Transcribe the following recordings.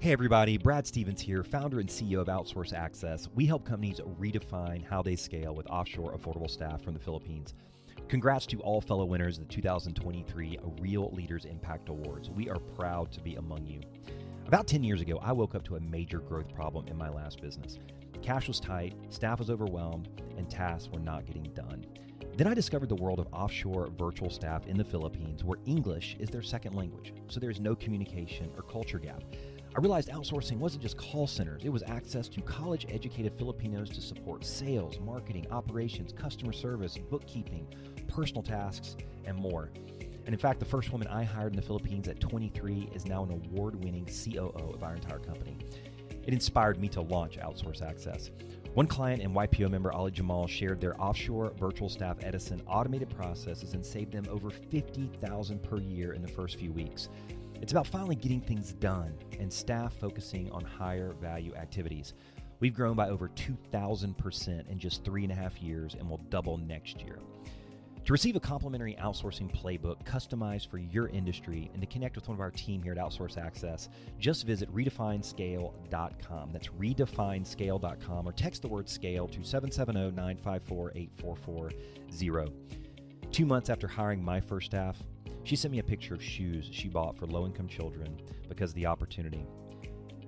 Hey everybody, Brad Stevens here, founder and CEO of Outsource Access. We help companies redefine how they scale with offshore affordable staff from the Philippines. Congrats to all fellow winners of the 2023 Real Leaders Impact Awards. We are proud to be among you. About 10 years ago, I woke up to a major growth problem in my last business. Cash was tight, staff was overwhelmed, and tasks were not getting done. Then I discovered the world of offshore virtual staff in the Philippines where English is their second language, so there's no communication or culture gap. I realized outsourcing wasn't just call centers, it was access to college educated Filipinos to support sales, marketing, operations, customer service, bookkeeping, personal tasks, and more. And in fact, the first woman I hired in the Philippines at 23 is now an award winning COO of our entire company. It inspired me to launch Outsource Access. One client and YPO member, Ali Jamal, shared their offshore virtual staff Edison automated processes and saved them over 50,000 per year in the first few weeks. It's about finally getting things done and staff focusing on higher value activities. We've grown by over 2,000% in just three and a half years and will double next year. To receive a complimentary outsourcing playbook customized for your industry and to connect with one of our team here at Outsource Access, just visit redefinescale.com. That's redefinescale.com or text the word scale to 770 954 8440. Two months after hiring my first staff, she sent me a picture of shoes she bought for low income children because of the opportunity.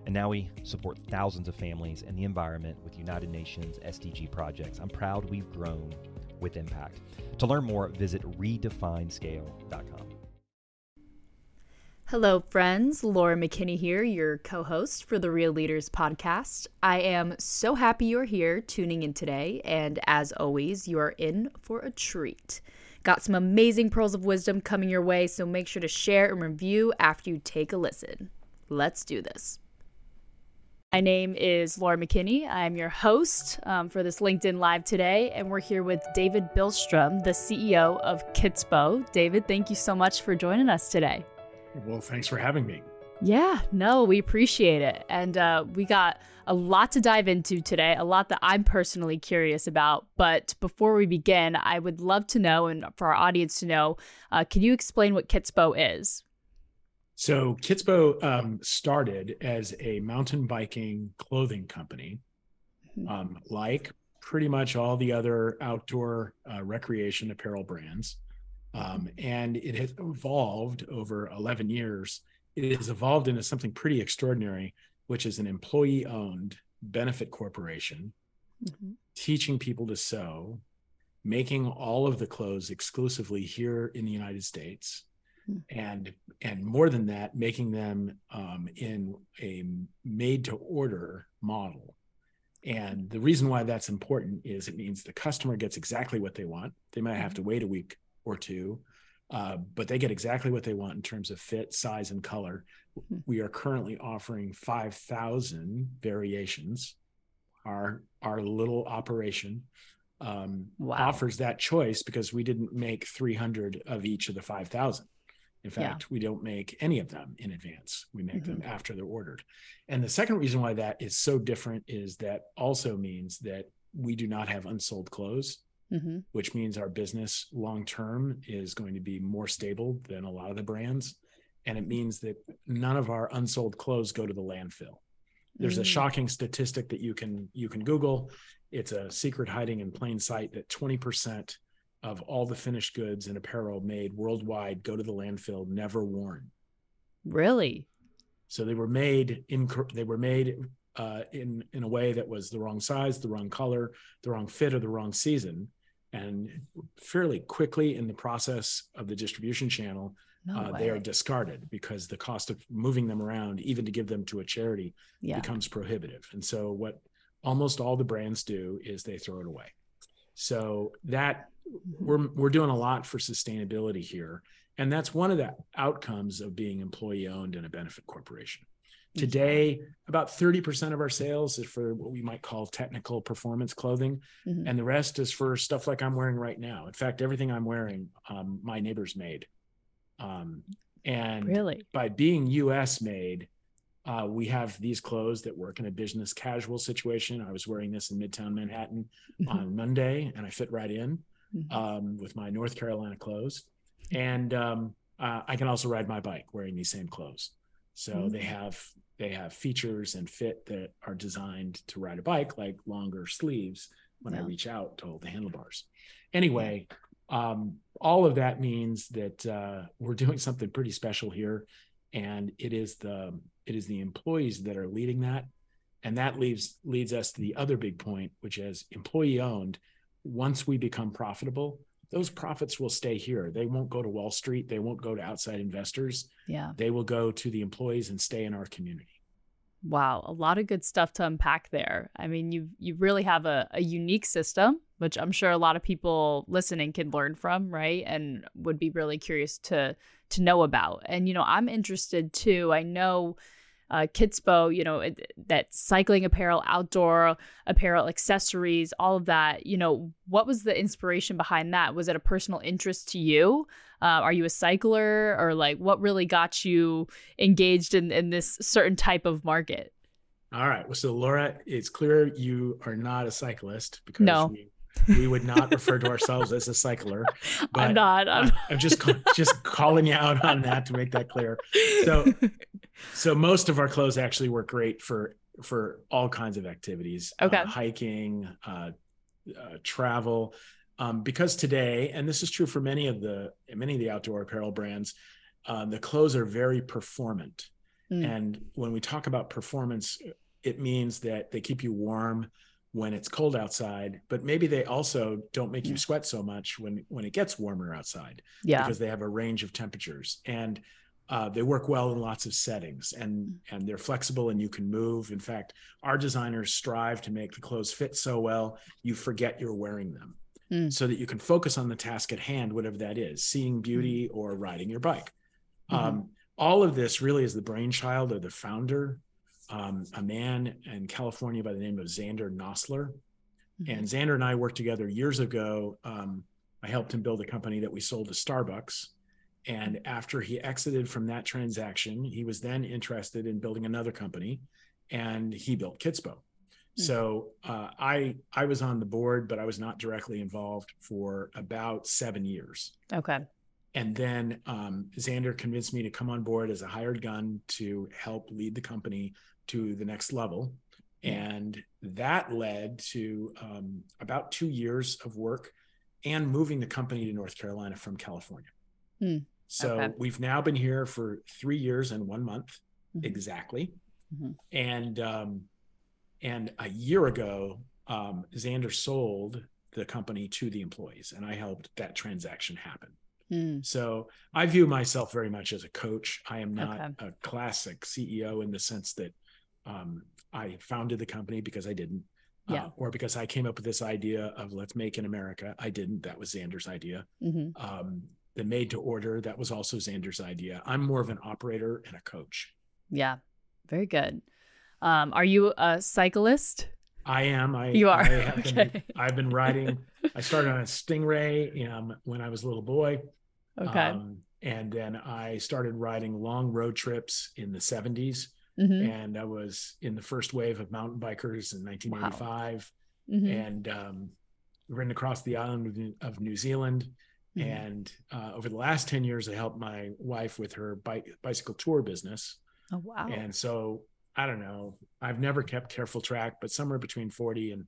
And now we support thousands of families and the environment with United Nations SDG projects. I'm proud we've grown with impact. To learn more, visit redefinescale.com. Hello, friends. Laura McKinney here, your co host for the Real Leaders podcast. I am so happy you're here tuning in today. And as always, you are in for a treat. Got some amazing pearls of wisdom coming your way, so make sure to share and review after you take a listen. Let's do this. My name is Laura McKinney. I'm your host um, for this LinkedIn Live today, and we're here with David Billstrom, the CEO of Kitsbow. David, thank you so much for joining us today. Well, thanks for having me. Yeah, no, we appreciate it. And uh, we got a lot to dive into today, a lot that I'm personally curious about. But before we begin, I would love to know, and for our audience to know, uh, can you explain what Kitsbow is? So, Kitsbow um, started as a mountain biking clothing company, mm-hmm. um, like pretty much all the other outdoor uh, recreation apparel brands. Um, and it has evolved over 11 years it has evolved into something pretty extraordinary, which is an employee owned benefit corporation mm-hmm. teaching people to sew, making all of the clothes exclusively here in the United States. Mm-hmm. And and more than that, making them um, in a made to order model. And the reason why that's important is it means the customer gets exactly what they want. They might have to wait a week or two, uh, but they get exactly what they want in terms of fit, size, and color. Mm-hmm. We are currently offering 5,000 variations. Our our little operation um, wow. offers that choice because we didn't make 300 of each of the 5,000. In fact, yeah. we don't make any of them in advance. We make mm-hmm. them after they're ordered. And the second reason why that is so different is that also means that we do not have unsold clothes mm-hmm. which means our business long term is going to be more stable than a lot of the brands. And it means that none of our unsold clothes go to the landfill. There's mm-hmm. a mm. shocking statistic that you can you can Google. It's a secret hiding in plain sight that 20% of all the finished goods and apparel made worldwide go to the landfill never worn. Really? So they were made in they were made uh, in in a way that was the wrong size, the wrong color, the wrong fit, or the wrong season, and fairly quickly in the process of the distribution channel no uh, they are discarded because the cost of moving them around even to give them to a charity yeah. becomes prohibitive. And so what almost all the brands do is they throw it away. So that we're we're doing a lot for sustainability here. And that's one of the outcomes of being employee owned in a benefit corporation Today, about 30% of our sales is for what we might call technical performance clothing. Mm-hmm. And the rest is for stuff like I'm wearing right now. In fact, everything I'm wearing, um, my neighbors made. Um, and really? by being US made, uh, we have these clothes that work in a business casual situation. I was wearing this in Midtown Manhattan mm-hmm. on Monday, and I fit right in mm-hmm. um, with my North Carolina clothes. And um, uh, I can also ride my bike wearing these same clothes. So mm-hmm. they have they have features and fit that are designed to ride a bike, like longer sleeves when yeah. I reach out to hold the handlebars. Anyway, um, all of that means that uh, we're doing something pretty special here, and it is the it is the employees that are leading that, and that leaves leads us to the other big point, which is employee owned. Once we become profitable, those profits will stay here. They won't go to Wall Street. They won't go to outside investors. Yeah. They will go to the employees and stay in our community. Wow, a lot of good stuff to unpack there. I mean, you you really have a, a unique system, which I'm sure a lot of people listening can learn from, right? And would be really curious to to know about. And you know, I'm interested too. I know uh, Kitsbow, you know, that cycling apparel, outdoor apparel, accessories, all of that. You know, what was the inspiration behind that? Was it a personal interest to you? Uh, are you a cycler, or like what really got you engaged in in this certain type of market? All right. Well, so Laura, it's clear you are not a cyclist because no. we we would not refer to ourselves as a cycler. But I'm not. I'm, I'm just just calling you out on that to make that clear. So, so most of our clothes actually work great for for all kinds of activities. Okay. Uh, hiking, uh, uh, travel. Um, because today, and this is true for many of the many of the outdoor apparel brands, uh, the clothes are very performant. Mm. And when we talk about performance, it means that they keep you warm when it's cold outside, but maybe they also don't make you sweat so much when when it gets warmer outside. Yeah. Because they have a range of temperatures and uh, they work well in lots of settings and mm. and they're flexible and you can move. In fact, our designers strive to make the clothes fit so well you forget you're wearing them. Mm. So that you can focus on the task at hand, whatever that is, seeing beauty mm. or riding your bike. Mm-hmm. Um, all of this really is the brainchild of the founder um, a man in California by the name of Xander Nosler. Mm-hmm. And Xander and I worked together years ago. Um, I helped him build a company that we sold to Starbucks. And after he exited from that transaction, he was then interested in building another company and he built Kitsbow. Mm-hmm. So uh, I I was on the board, but I was not directly involved for about seven years. Okay. And then um, Xander convinced me to come on board as a hired gun to help lead the company to the next level. And that led to um, about two years of work and moving the company to North Carolina from California. Mm, so okay. we've now been here for three years and one month mm-hmm. exactly. Mm-hmm. And um, and a year ago, um, Xander sold the company to the employees, and I helped that transaction happen. Mm. So I view myself very much as a coach. I am not okay. a classic CEO in the sense that um, I founded the company because I didn't, uh, yeah. uh, or because I came up with this idea of let's make in America. I didn't. That was Xander's idea. Mm-hmm. Um, the made to order that was also Xander's idea. I'm more of an operator and a coach. Yeah, very good. Um, are you a cyclist? I am. I you are. I have okay. been, I've been riding. I started on a Stingray um, when I was a little boy. Okay. Um, and then I started riding long road trips in the 70s. Mm-hmm. And I was in the first wave of mountain bikers in 1985 wow. mm-hmm. and um, ridden across the island of New Zealand. Mm-hmm. And uh, over the last 10 years, I helped my wife with her bike, bicycle tour business. Oh, wow. And so I don't know, I've never kept careful track, but somewhere between 40 and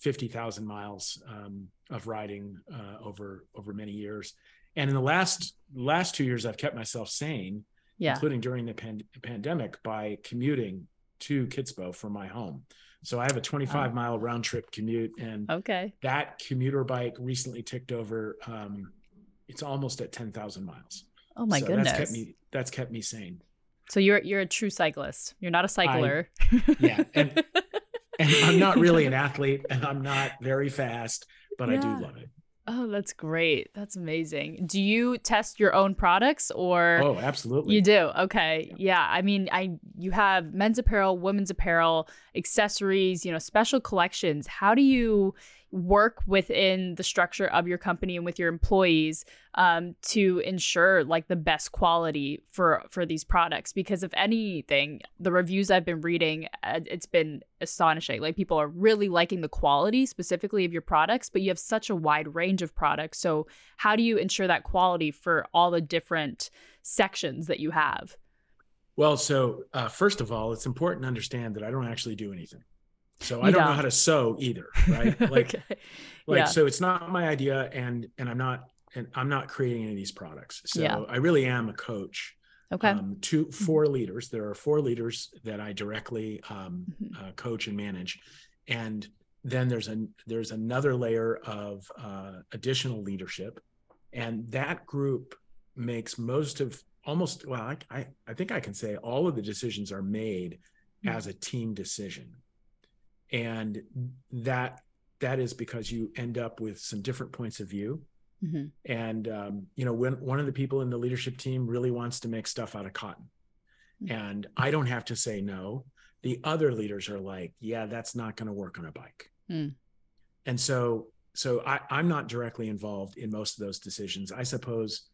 50,000 miles um, of riding uh, over over many years. And in the last last two years, I've kept myself sane yeah. including during the pan- pandemic, by commuting to Kitsbow from my home. So I have a 25 oh. mile round trip commute, and okay, that commuter bike recently ticked over. Um, it's almost at 10,000 miles. Oh my so goodness! That's kept me. That's kept me sane. So you're you're a true cyclist. You're not a cycler. I, yeah, and, and I'm not really an athlete, and I'm not very fast, but yeah. I do love it. Oh, that's great. That's amazing. Do you test your own products or Oh, absolutely. You do. Okay. Yeah. I mean, I you have men's apparel, women's apparel, accessories, you know, special collections. How do you work within the structure of your company and with your employees um, to ensure like the best quality for for these products. Because if anything the reviews i've been reading uh, it's been astonishing. Like people are really liking the quality specifically of your products but you have such a wide range of products. So how do you ensure that quality for all the different sections that you have? Well, so uh, first of all, it's important to understand that I don't actually do anything. So I don't, don't. know how to sew either, right? Like, okay. like Yeah. so it's not my idea, and and I'm not and I'm not creating any of these products. So Yeah. I really am a coach Okay. um, to four leaders. There are four leaders that I directly um, Mhm. uh, coach and manage, and then there's a there's another layer of uh, additional leadership, and that group makes most of almost well I, I I think I can say all of the decisions are made Mhm. as a team decision, and that that is because you end up with some different points of view Mhm. and um, you know when one of the people in the leadership team really wants to make stuff out of cotton Mm. and i don't have to say no the other leaders are like yeah that's not going to work on a bike Mm. and so so I, i'm not directly involved in most of those decisions i suppose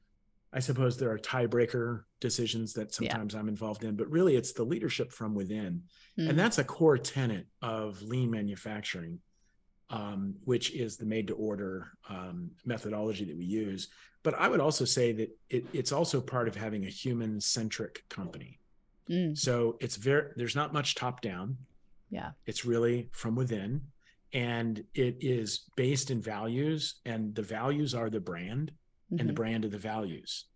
i suppose there are tiebreaker decisions that Yeah. sometimes i'm involved in but really it's the leadership from within Mm. and that's a core tenet of lean manufacturing um, which is the made to order um, methodology that we use but i would also say that it, it's also part of having a human centric company Mm. so it's very there's not much top down Yeah. it's really from within and it is based in values and the values are the brand and the Mhm. brand of the values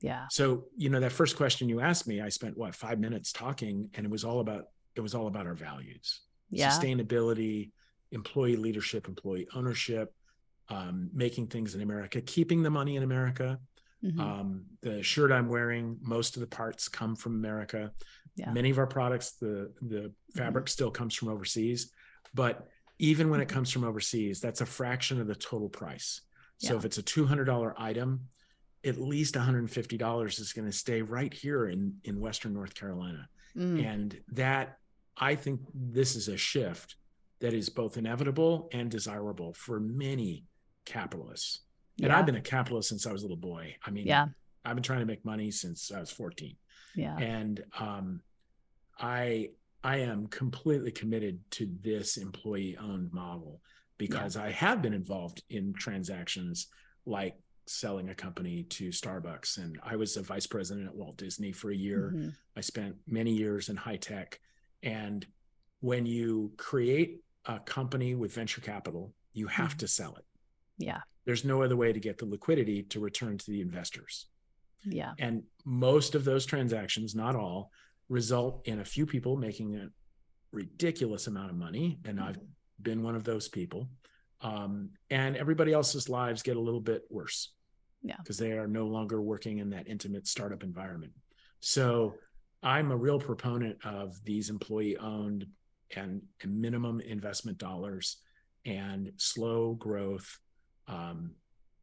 Yeah. so, you know, that first question you asked me, I spent what five minutes talking, and it was all about it was all about our values, Yeah. sustainability, employee leadership, employee ownership, um, making things in America, keeping the money in America. Mhm. Um, the shirt I'm wearing, most of the parts come from America. Yeah. Mm-hmm. Many of our products, the the fabric still comes from overseas, but even when it comes from overseas, that's a fraction of the total price. So Yeah. if it's a two hundred dollar item, at least one hundred and fifty dollars is going to stay right here in in Western North Carolina, Mm. and that I think this is a shift that is both inevitable and desirable for many capitalists. And Yeah. I've been a capitalist since I was a little boy. I mean, Yeah. I've been trying to make money since I was 14. Yeah. And um, I I am completely committed to this employee owned model because I have been involved in transactions like selling a company to Starbucks. And I was a vice president at Walt Disney for a year. Mhm. I spent many years in high tech. And when you create a company with venture capital, you have Mhm. to sell it. Yeah. There's no other way to get the liquidity to return to the investors. Yeah. And most of those transactions, not all, result in a few people making a ridiculous amount of money. And I've been one of those people. Um, and everybody else's lives get a little bit worse. Yeah. Because they are no longer working in that intimate startup environment. So I'm a real proponent of these employee owned and, minimum investment dollars and slow growth. Um,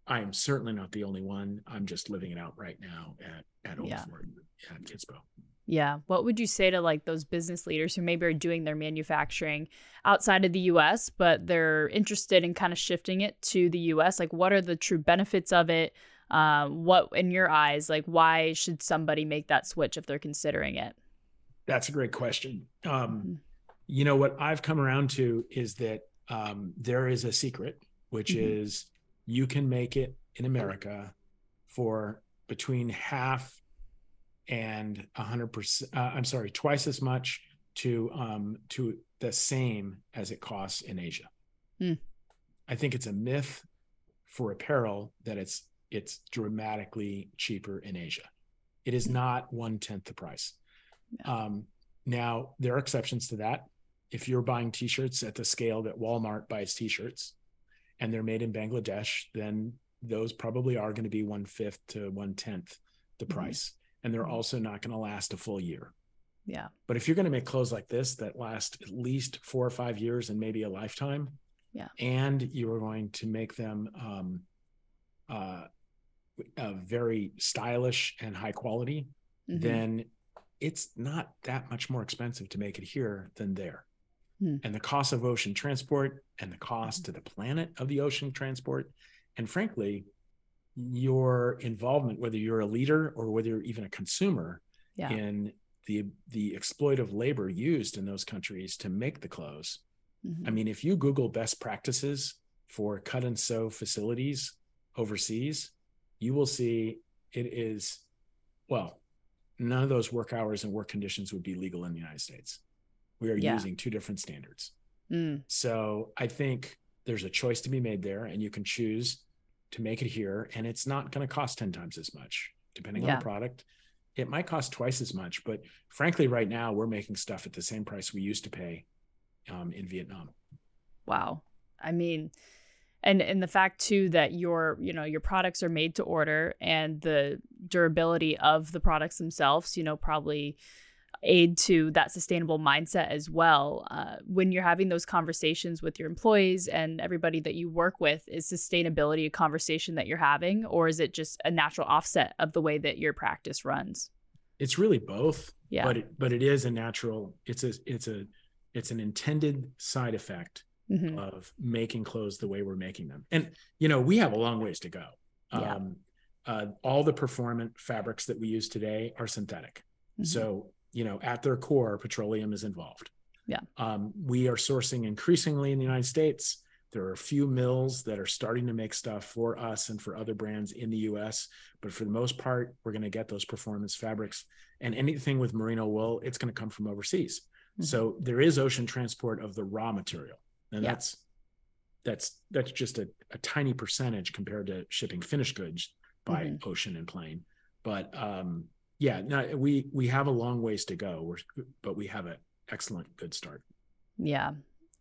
I am certainly not the only one. I'm just living it out right now at at Old Yeah. Fort at Kitsbow. Yeah. What would you say to like those business leaders who maybe are doing their manufacturing outside of the US, but they're interested in kind of shifting it to the US? Like, what are the true benefits of it? Um, what, in your eyes, like, why should somebody make that switch if they're considering it? That's a great question. Um, Mhm. you know what I've come around to is that um, there is a secret, which Mhm. is you can make it in America for between half and hundred percent. Uh, I'm sorry, twice as much to um, to the same as it costs in Asia. Hmm. I think it's a myth for apparel that it's it's dramatically cheaper in Asia. It is not one tenth the price. Um, now there are exceptions to that. If you're buying T-shirts at the scale that Walmart buys T-shirts, and they're made in Bangladesh, then those probably are going to be one fifth to one tenth the Mhm. price, and they're Mhm. also not going to last a full year. Yeah. But if you're going to make clothes like this that last at least four or five years and maybe a lifetime, Yeah. and you are going to make them um, uh, uh, very stylish and high quality, Mhm. then it's not that much more expensive to make it here than there. Hmm. And the cost of ocean transport and the cost to the planet of the ocean transport, and frankly, your involvement, whether you're a leader or whether you're even a consumer, yeah. in the the exploitive labor used in those countries to make the clothes. Mhm. I mean, if you Google best practices for cut and sew facilities overseas, you will see it is well, none of those work hours and work conditions would be legal in the United States. We are yeah. using two different standards. Mm. So I think there's a choice to be made there, and you can choose to make it here, and it's not going to cost 10 times as much, depending yeah. on the product. It might cost twice as much, but frankly, right now we're making stuff at the same price we used to pay um, in Vietnam. Wow. I mean, and and the fact too that your you know your products are made to order and the durability of the products themselves you know probably aid to that sustainable mindset as well uh, when you're having those conversations with your employees and everybody that you work with is sustainability a conversation that you're having or is it just a natural offset of the way that your practice runs it's really both yeah but it, but it is a natural it's a it's a it's an intended side effect mm-hmm. of making clothes the way we're making them. And you know, we have a long ways to go. Yeah. Um, uh, all the performant fabrics that we use today are synthetic. Mm-hmm. So you know, at their core, petroleum is involved. Yeah. Um, we are sourcing increasingly in the United States. There are a few mills that are starting to make stuff for us and for other brands in the US. But for the most part, we're going to get those performance fabrics. And anything with merino wool, it's going to come from overseas. Mm-hmm. So there is ocean transport of the raw material and yeah. that's that's that's just a, a tiny percentage compared to shipping finished goods by mm-hmm. ocean and plane but um yeah no, we we have a long ways to go. We're, but we have an excellent good start. Yeah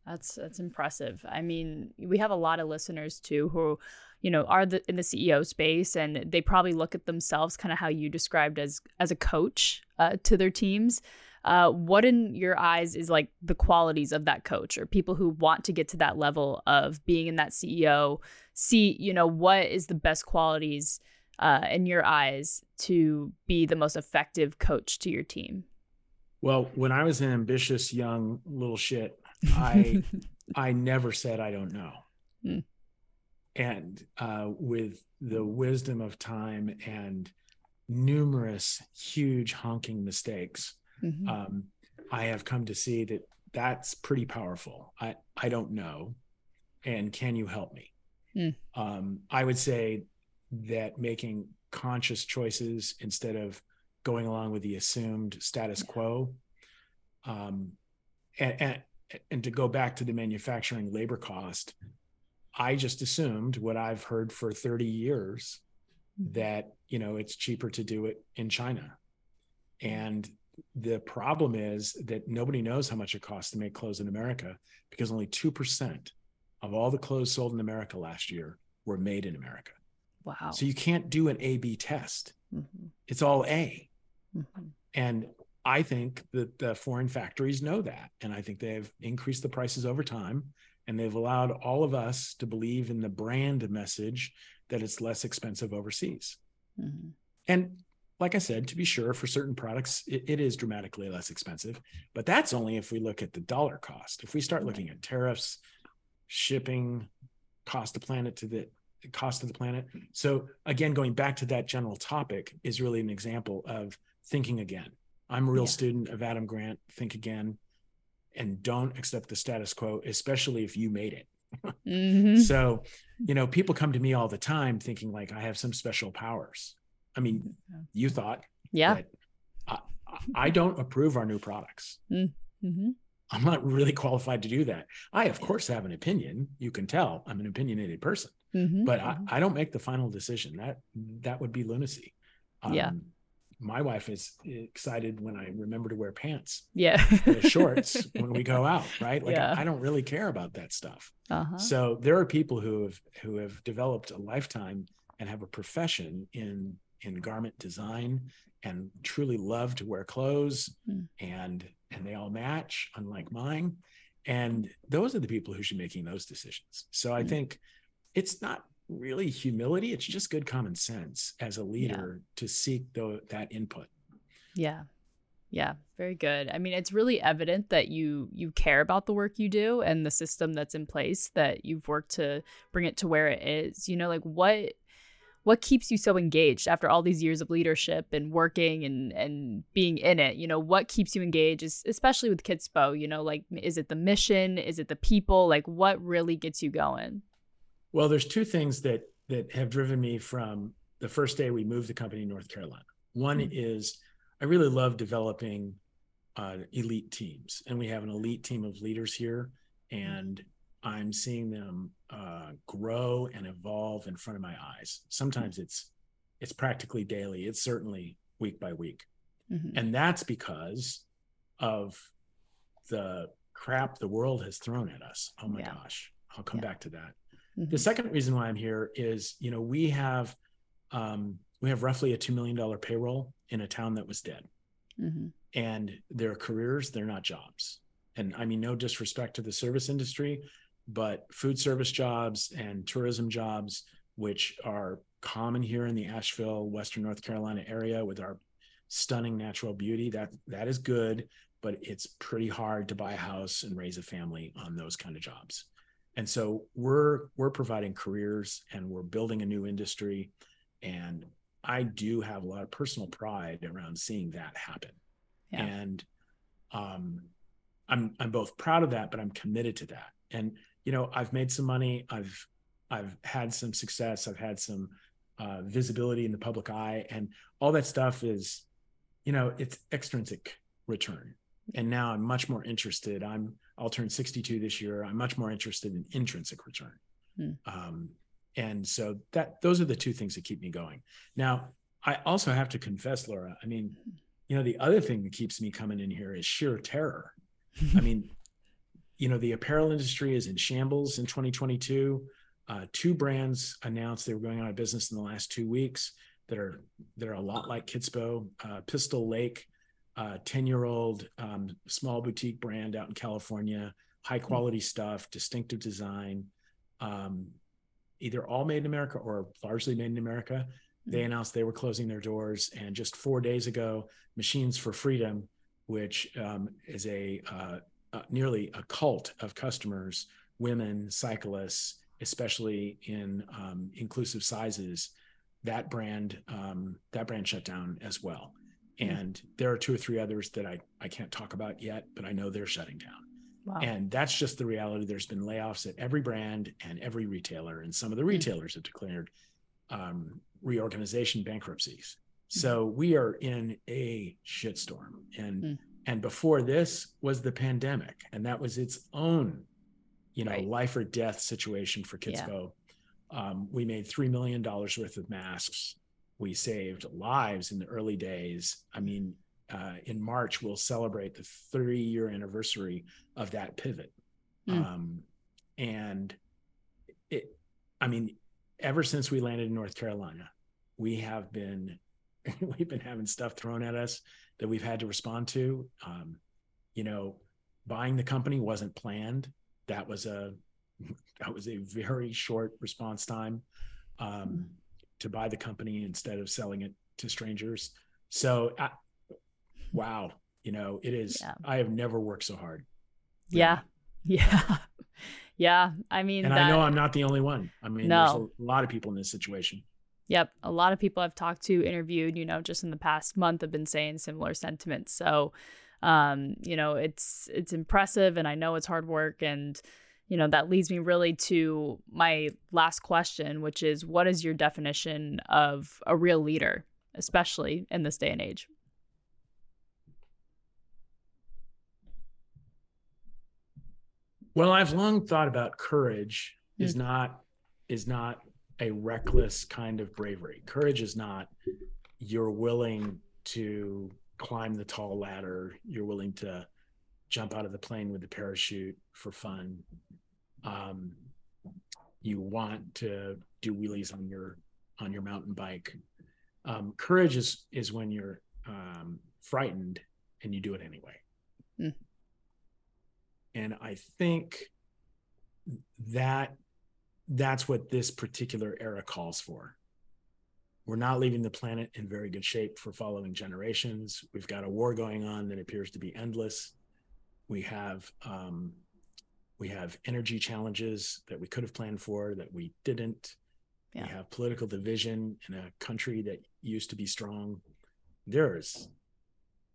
that's that's impressive. I mean we have a lot of listeners too who you know are the, in the ceo space and they probably look at themselves kind of how you described as as a coach uh, to their teams. Uh, what in your eyes is like the qualities of that coach or people who want to get to that level of being in that CEO See, You know, what is the best qualities uh, in your eyes to be the most effective coach to your team? Well, when I was an ambitious young little shit, I I never said I don't know. Mm. And uh, with the wisdom of time and numerous huge honking mistakes, mm-hmm. um, I have come to see that that's pretty powerful. I I don't know, and can you help me? Mm. Um, I would say that making conscious choices instead of going along with the assumed status quo, um, and, and and to go back to the manufacturing labor cost, I just assumed what I've heard for 30 years mm. that you know it's cheaper to do it in China. And the problem is that nobody knows how much it costs to make clothes in America because only 2% of all the clothes sold in America last year were made in America. Wow. So you can't do an A B test. Mm-hmm. It's all A. Mm-hmm. And I think that the foreign factories know that. And I think they've increased the prices over time and they've allowed all of us to believe in the brand message that it's less expensive overseas. Mm-hmm. And like I said, to be sure, for certain products, it, it is dramatically less expensive, but that's only if we look at the dollar cost. If we start looking at tariffs, shipping, cost of planet to the cost of the planet. So again, going back to that general topic is really an example of thinking again. I'm a real yeah. student of Adam Grant. Think again, and don't accept the status quo, especially if you made it. mm-hmm. So, you know, people come to me all the time thinking like I have some special powers. I mean, you thought, yeah, I, I, don't approve our new products. Mm-hmm. I'm not really qualified to do that. I, of course, have an opinion. You can tell I'm an opinionated person, mm-hmm. but I, mm-hmm. I, don't make the final decision. That that would be lunacy. Um, yeah. My wife is excited when I remember to wear pants, yeah, shorts when we go out, right? Like yeah. I, I don't really care about that stuff. Uh-huh. So there are people who have who have developed a lifetime and have a profession in in garment design and truly love to wear clothes mm. and and they all match unlike mine and those are the people who should be making those decisions so i mm. think it's not really humility it's just good common sense as a leader yeah. to seek the, that input. Yeah. Yeah very good. I mean it's really evident that you you care about the work you do and the system that's in place that you've worked to bring it to where it is. You know like what what keeps you so engaged after all these years of leadership and working and and being in it? You know what keeps you engaged especially with kitsbow you know like is it the mission? Is it the people? Like what really gets you going well there's two things that that have driven me from the first day we moved the company to north carolina one mm-hmm. is I really love developing uh, elite teams, and we have an elite team of leaders here, and I'm seeing them uh, grow and evolve in front of my eyes. Sometimes it's it's practically daily. It's certainly week by week, mm-hmm. and that's because of the crap the world has thrown at us. Oh my yeah. gosh, I'll come yeah. back to that. Mm-hmm. The second reason why I'm here is, you know, we have um, we have roughly a two million dollar payroll in a town that was dead, mm-hmm. and their careers, they're not jobs. And I mean, no disrespect to the service industry, but food service jobs and tourism jobs, which are common here in the Asheville, Western North Carolina area with our stunning natural beauty, that that is good, but it's pretty hard to buy a house and raise a family on those kind of jobs. And so we're we're providing careers and we're building a new industry and I do have a lot of personal pride around seeing that happen. Yeah. And um, I'm I'm both proud of that, but I'm committed to that. And you know, I've made some money. I've I've had some success. I've had some uh, visibility in the public eye, and all that stuff is, you know, it's extrinsic return. And now I'm much more interested. I'm I'll turn 62 this year. I'm much more interested in intrinsic return. Hmm. Um, and so that those are the two things that keep me going. Now, I also have to confess, Laura. I mean, you know, the other thing that keeps me coming in here is sheer terror. I mean, you know, the apparel industry is in shambles in 2022. Uh, two brands announced they were going out of business in the last two weeks that are that are a lot like Kitsbow. Uh, Pistol Lake, 10 year old um, small boutique brand out in California, high quality stuff, distinctive design, um, either all made in America or largely made in America. They mm-hmm. announced they were closing their doors. And just four days ago, Machines for Freedom, which um, is a uh, uh, nearly a cult of customers, women, cyclists, especially in um, inclusive sizes, that brand um, that brand shut down as well. Hmm. And there are two or three others that I, I can't talk about yet, but I know they're shutting down. Wow. And that's just the reality. There's been layoffs at every brand and every retailer, and some of the hmm. retailers have declared um, reorganization bankruptcies. Hmm. So we are in a shitstorm, and mm. and before this was the pandemic, and that was its own, you know, right. life or death situation for Kitsbow. Yeah. Um, we made three million dollars worth of masks we saved lives in the early days. I mean, uh, in March, we'll celebrate the 30 year anniversary of that pivot. Mm. Um, and it, I mean, ever since we landed in North Carolina, we have been, we've been having stuff thrown at us that we've had to respond to. Um, you know, buying the company wasn't planned. That was a, that was a very short response time. Um, mm to buy the company instead of selling it to strangers. So, I, wow, you know, it is. Yeah. I have never worked so hard. Really. Yeah, yeah, yeah. I mean, and that, I know I'm not the only one. I mean, no. there's a lot of people in this situation. Yep, a lot of people I've talked to, interviewed, you know, just in the past month have been saying similar sentiments. So, um, you know, it's it's impressive, and I know it's hard work, and you know, that leads me really to my last question, which is what is your definition of a real leader, especially in this day and age? Well, I've long thought about courage mm-hmm. is not is not a reckless kind of bravery. Courage is not you're willing to climb the tall ladder, you're willing to jump out of the plane with the parachute for fun. Um, you want to do wheelies on your on your mountain bike. Um, courage is is when you're um, frightened and you do it anyway. Mm. And I think that that's what this particular era calls for. We're not leaving the planet in very good shape for following generations. We've got a war going on that appears to be endless we have um, we have energy challenges that we could have planned for that we didn't. Yeah. We have political division in a country that used to be strong. There's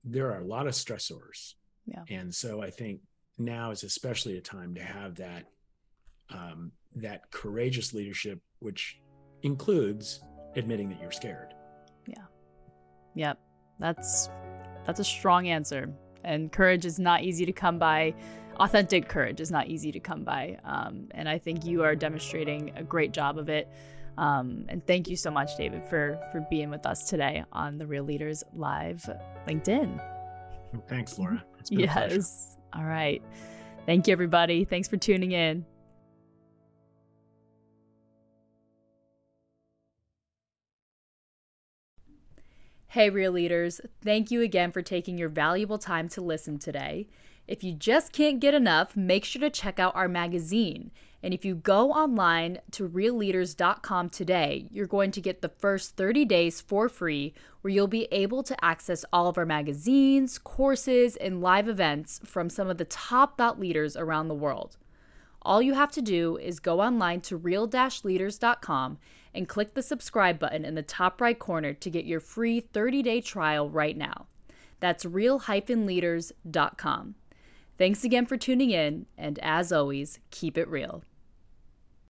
there are a lot of stressors. Yeah. And so I think now is especially a time to have that um, that courageous leadership, which includes admitting that you're scared. Yeah. Yep. That's That's a strong answer. And courage is not easy to come by. Authentic courage is not easy to come by. Um, and I think you are demonstrating a great job of it. Um, and thank you so much, David, for for being with us today on the Real Leaders Live LinkedIn. Thanks, Laura. yes. All right. Thank you, everybody. Thanks for tuning in. Hey, Real Leaders. Thank you again for taking your valuable time to listen today. If you just can't get enough, make sure to check out our magazine. And if you go online to realleaders.com today, you're going to get the first 30 days for free, where you'll be able to access all of our magazines, courses, and live events from some of the top thought leaders around the world. All you have to do is go online to real leaders.com and click the subscribe button in the top right corner to get your free 30 day trial right now. That's real leaders.com. Thanks again for tuning in, and as always, keep it real.